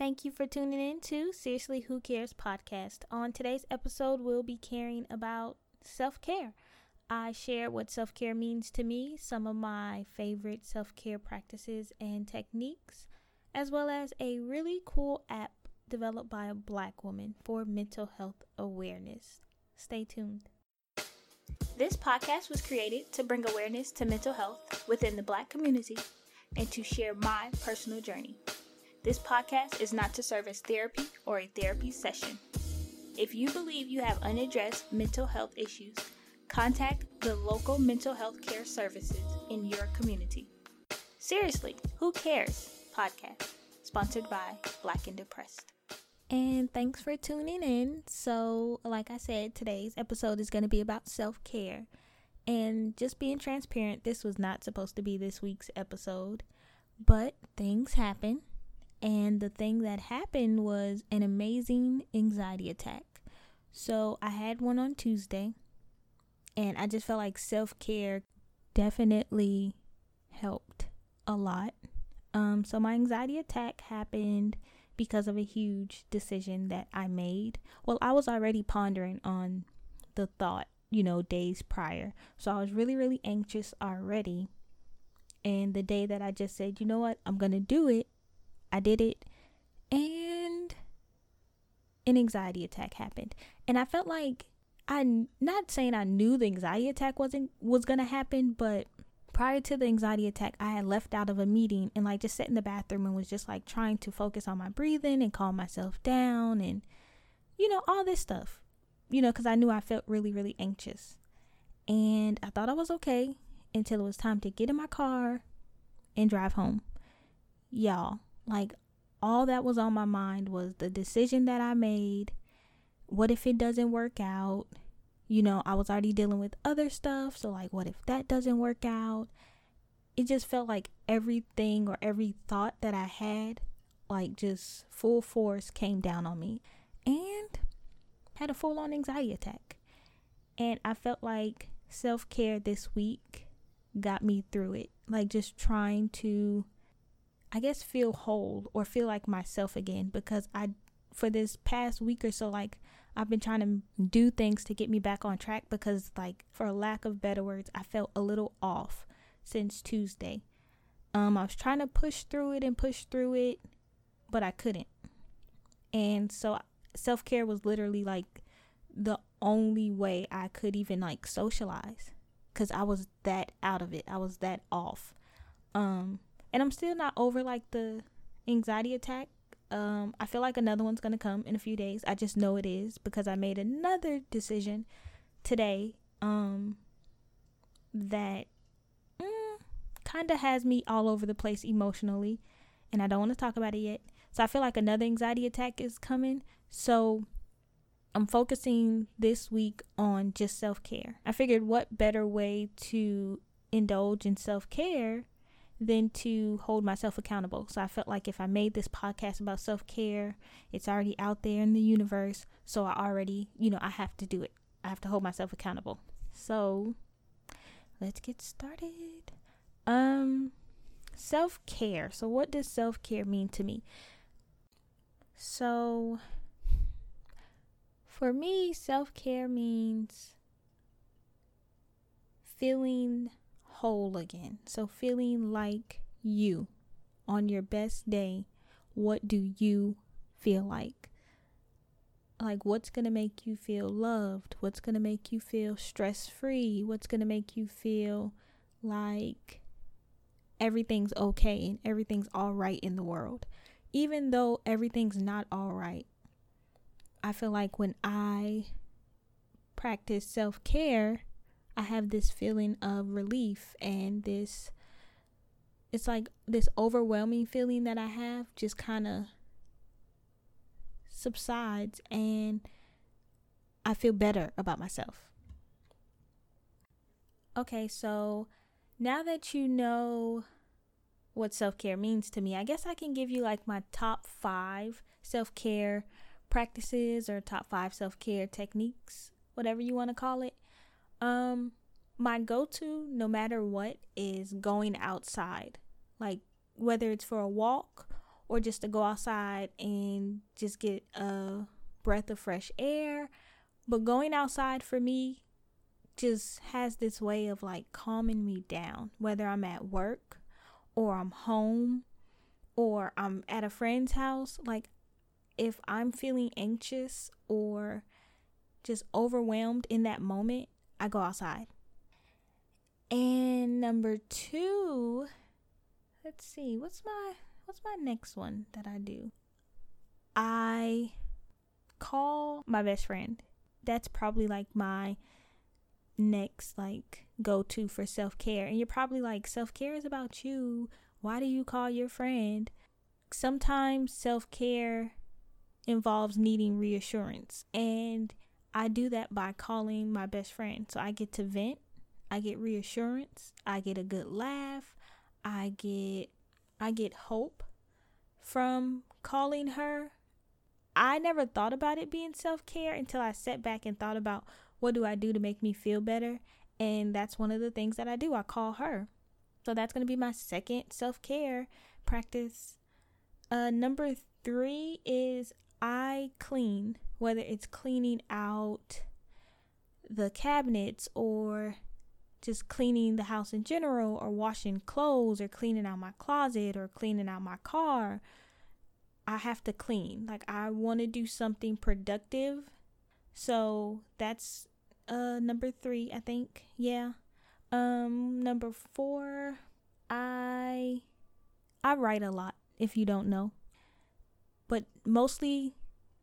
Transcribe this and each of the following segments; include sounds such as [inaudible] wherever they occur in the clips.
Thank you for tuning in to Seriously Who Cares podcast. On today's episode, we'll be caring about self care. I share what self care means to me, some of my favorite self care practices and techniques, as well as a really cool app developed by a black woman for mental health awareness. Stay tuned. This podcast was created to bring awareness to mental health within the black community and to share my personal journey. This podcast is not to serve as therapy or a therapy session. If you believe you have unaddressed mental health issues, contact the local mental health care services in your community. Seriously, who cares? Podcast, sponsored by Black and Depressed. And thanks for tuning in. So, like I said, today's episode is going to be about self care. And just being transparent, this was not supposed to be this week's episode, but things happen and the thing that happened was an amazing anxiety attack. So I had one on Tuesday. And I just felt like self care definitely helped a lot. Um, so my anxiety attack happened because of a huge decision that I made. Well, I was already pondering on the thought, you know, days prior. So I was really, really anxious already. And the day that I just said, you know what, I'm going to do it, I did it and an anxiety attack happened. And I felt like I not saying I knew the anxiety attack wasn't was to happen, but prior to the anxiety attack, I had left out of a meeting and like just sat in the bathroom and was just like trying to focus on my breathing and calm myself down and you know all this stuff. You know, cuz I knew I felt really really anxious. And I thought I was okay until it was time to get in my car and drive home. Y'all, like all that was on my mind was the decision that I made. What if it doesn't work out? You know, I was already dealing with other stuff, so like what if that doesn't work out? It just felt like everything or every thought that I had like just full force came down on me and had a full on anxiety attack. And I felt like self care this week got me through it. Like just trying to I guess feel whole or feel like myself again because I for this past week or so like I've been trying to do things to get me back on track because like for lack of better words I felt a little off since Tuesday. Um I was trying to push through it and push through it but I couldn't. And so self-care was literally like the only way I could even like socialize cuz I was that out of it. I was that off. Um and I'm still not over like the anxiety attack. Um, I feel like another one's gonna come in a few days. I just know it is because I made another decision today. Um, that mm, kind of has me all over the place emotionally, and I don't want to talk about it yet. So I feel like another anxiety attack is coming. So I'm focusing this week on just self care. I figured what better way to indulge in self care than to hold myself accountable. So I felt like if I made this podcast about self care, it's already out there in the universe. So I already, you know, I have to do it. I have to hold myself accountable. So let's get started. Um, self care. So, what does self care mean to me? So, for me, self care means feeling whole again. So, feeling like you on your best day, what do you feel like? Like, what's going to make you feel loved? What's going to make you feel stress free? What's going to make you feel like everything's okay and everything's all right in the world? Even though everything's not all right, I feel like when I practice self care, I have this feeling of relief and this it's like this overwhelming feeling that I have just kind of subsides and I feel better about myself. Okay, so now that you know what self care means to me, I guess I can give you like my top five self care practices or top five self care techniques, whatever you want to call it. Um, my go to, no matter what, is going outside. Like whether it's for a walk or just to go outside and just get a breath of fresh air. But going outside for me just has this way of like calming me down, whether I'm at work or I'm home or I'm at a friend's house. Like, if I'm feeling anxious or just overwhelmed in that moment, I go outside. And number two, let's see, what's my what's my next one that I do? I call my best friend. That's probably like my next like go to for self care. And you're probably like, self care is about you. Why do you call your friend? Sometimes self care involves needing reassurance. And I do that by calling my best friend. So I get to vent, I get reassurance, I get a good laugh, I get I get hope from calling her. I never thought about it being self-care until I sat back and thought about what do I do to make me feel better? And that's one of the things that I do. I call her. So that's going to be my second self care practice. Uh, number three is I clean, whether it's cleaning out the cabinets or just cleaning the house in general or washing clothes or cleaning out my closet or cleaning out my car. I have to clean. Like I want to do something productive. So that's uh number 3, I think. Yeah. Um number 4, I I write a lot if you don't know. But mostly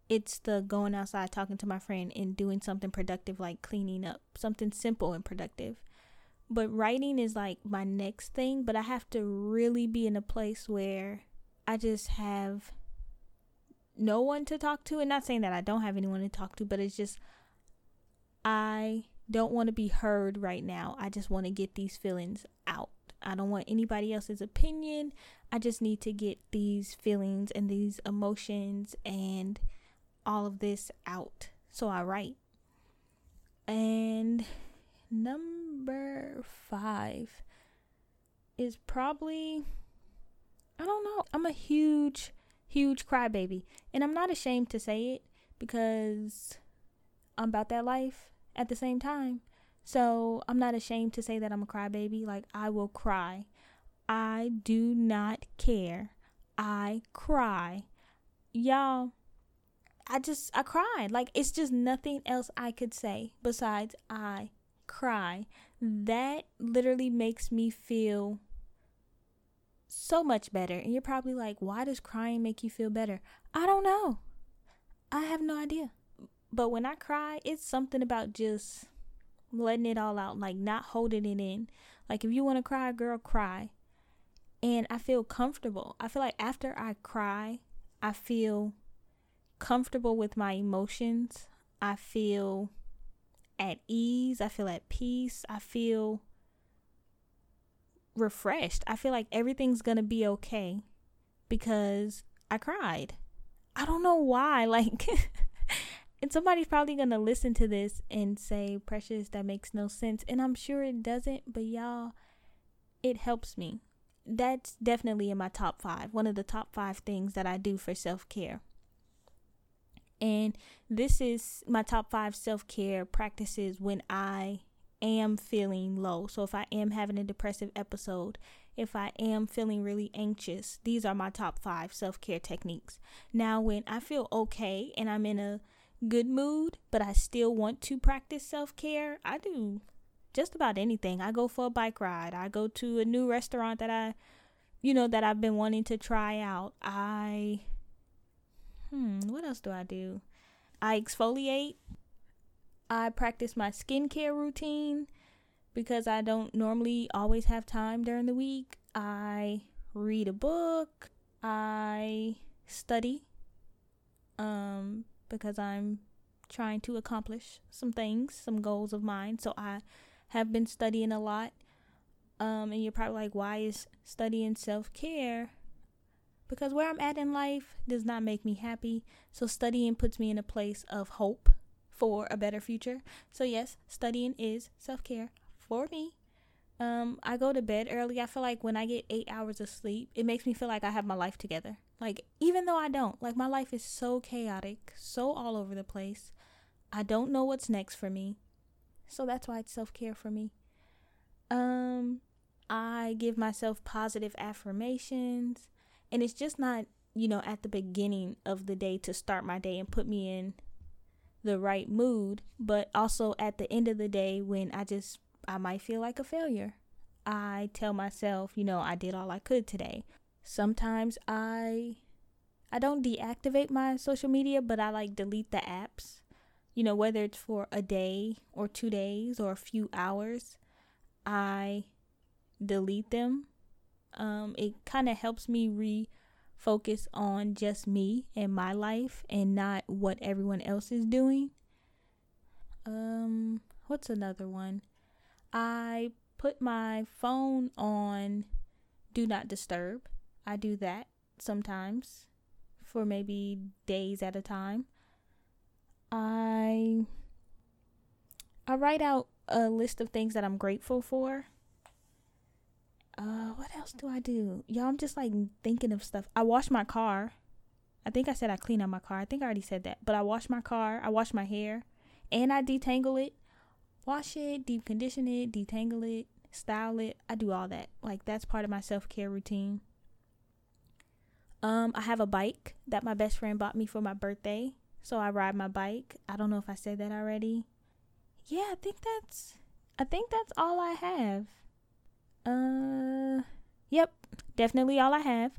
it's the going outside talking to my friend and doing something productive like cleaning up, something simple and productive. But writing is like my next thing, but I have to really be in a place where I just have no one to talk to and not saying that I don't have anyone to talk to, but it's just I don't want to be heard right now. I just want to get these feelings out. I don't want anybody else's opinion. I just need to get these feelings and these emotions and all of this out. So I write. And number five is probably, I don't know, I'm a huge, huge crybaby. And I'm not ashamed to say it because I'm about that life at the same time. So I'm not ashamed to say that I'm a crybaby. Like, I will cry. I do not care. I cry. Y'all, I just, I cried. Like, it's just nothing else I could say besides I cry. That literally makes me feel so much better. And you're probably like, why does crying make you feel better? I don't know. I have no idea. But when I cry, it's something about just letting it all out, like not holding it in. Like if you want to cry, girl, cry. And I feel comfortable. I feel like after I cry, I feel comfortable with my emotions. I feel at ease. I feel at peace. I feel refreshed. I feel like everything's going to be okay because I cried. I don't know why. [laughs] Like, and somebody's probably going to listen to this and say, Precious, that makes no sense. And I'm sure it doesn't, but y'all, it helps me. That's definitely in my top five. One of the top five things that I do for self care. And this is my top five self care practices when I am feeling low. So, if I am having a depressive episode, if I am feeling really anxious, these are my top five self care techniques. Now, when I feel okay and I'm in a good mood, but I still want to practice self care, I do just about anything. I go for a bike ride, I go to a new restaurant that I, you know, that I've been wanting to try out. I, hmm, what else do I do? I exfoliate. I practice my skincare routine because I don't normally always have time during the week. I read a book. I study. Um, because I'm trying to accomplish some things, some goals of mine. So I have been studying a lot. Um, and you're probably like, why is studying self care? Because where I'm at in life does not make me happy. So studying puts me in a place of hope for a better future. So yes, studying is self care for me. Um, I go to bed early. I feel like when I get eight hours of sleep, it makes me feel like I have my life together. Like, even though I don't, like, my life is so chaotic, so all over the place. I don't know what's next for me. So that's why it's self care for me. Um, I give myself positive affirmations, and it's just not, you know, at the beginning of the day to start my day and put me in the right mood, but also at the end of the day when I just I might feel like a failure. I tell myself, you know, I did all I could today. Sometimes I I don't deactivate my social media, but I like delete the apps. You know, whether it's for a day or 2 days or a few hours, I delete them. Um it kind of helps me refocus on just me and my life and not what everyone else is doing. Um what's another one? I put my phone on do not disturb. I do that sometimes for maybe days at a time. I I write out a list of things that I'm grateful for. Uh what else do I do? Y'all I'm just like thinking of stuff. I wash my car. I think I said I clean out my car. I think I already said that. But I wash my car, I wash my hair, and I detangle it wash it, deep condition it, detangle it, style it. I do all that. Like that's part of my self-care routine. Um I have a bike that my best friend bought me for my birthday. So I ride my bike. I don't know if I said that already. Yeah, I think that's I think that's all I have. Uh yep, definitely all I have.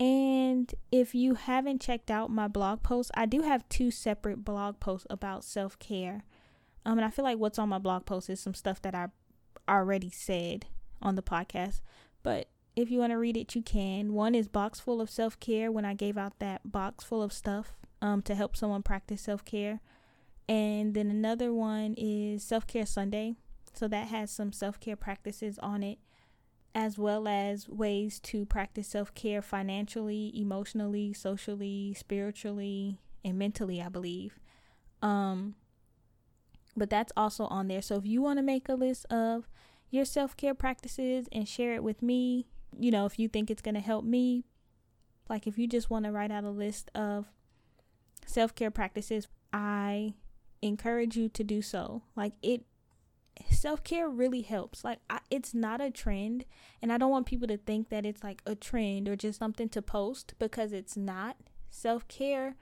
And if you haven't checked out my blog post, I do have two separate blog posts about self-care. Um, and I feel like what's on my blog post is some stuff that I already said on the podcast. But if you want to read it, you can. One is box full of self care. When I gave out that box full of stuff um to help someone practice self care, and then another one is self care Sunday. So that has some self care practices on it, as well as ways to practice self care financially, emotionally, socially, spiritually, and mentally. I believe. Um, but that's also on there. So if you want to make a list of your self care practices and share it with me, you know, if you think it's going to help me, like if you just want to write out a list of self care practices, I encourage you to do so. Like it, self care really helps. Like I, it's not a trend, and I don't want people to think that it's like a trend or just something to post because it's not. Self care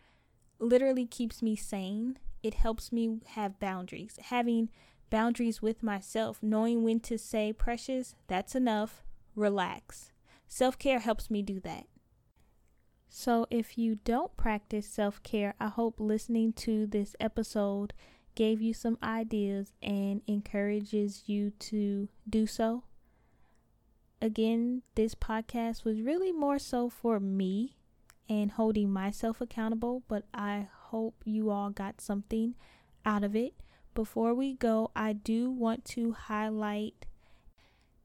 literally keeps me sane it helps me have boundaries. Having boundaries with myself, knowing when to say, precious, that's enough, relax. Self care helps me do that. So, if you don't practice self care, I hope listening to this episode gave you some ideas and encourages you to do so. Again, this podcast was really more so for me and holding myself accountable, but I hope you all got something out of it. Before we go, I do want to highlight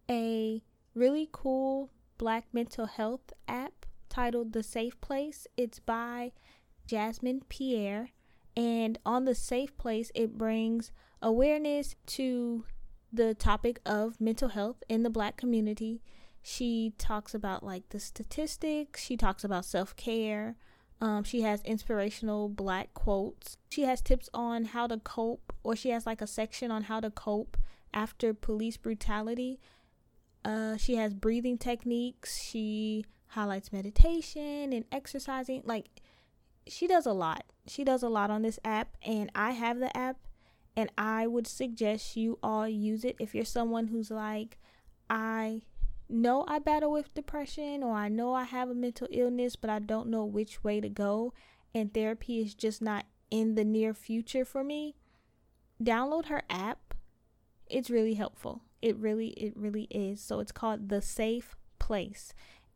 a really cool black mental health app titled The Safe Place. It's by Jasmin Pierre. And on The Safe Place, it brings awareness to the topic of mental health in the black community. She talks about like the statistics, she talks about self care, um, she has inspirational black quotes. She has tips on how to cope, or she has like a section on how to cope after police brutality. Uh, she has breathing techniques. She highlights meditation and exercising. Like, she does a lot. She does a lot on this app, and I have the app, and I would suggest you all use it if you're someone who's like, I know I battle with depression or I know I have a mental illness, but I don't know which way to go, and therapy is just not in the near future for me, download her app. It's really helpful. It really, it really is. So it's called The Safe Place.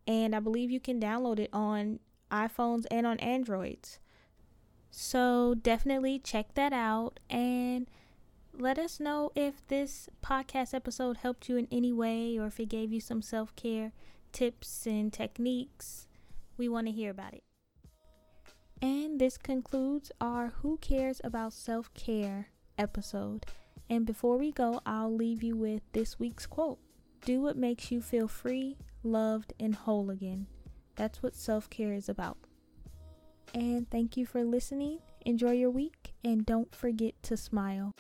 And I believe you can download it on iPhones and on Androids. So definitely check that out. And let us know if this podcast episode helped you in any way or if it gave you some self care tips and techniques. We want to hear about it. And this concludes our Who Cares About Self Care episode. And before we go, I'll leave you with this week's quote Do what makes you feel free, loved, and whole again. That's what self care is about. And thank you for listening. Enjoy your week and don't forget to smile.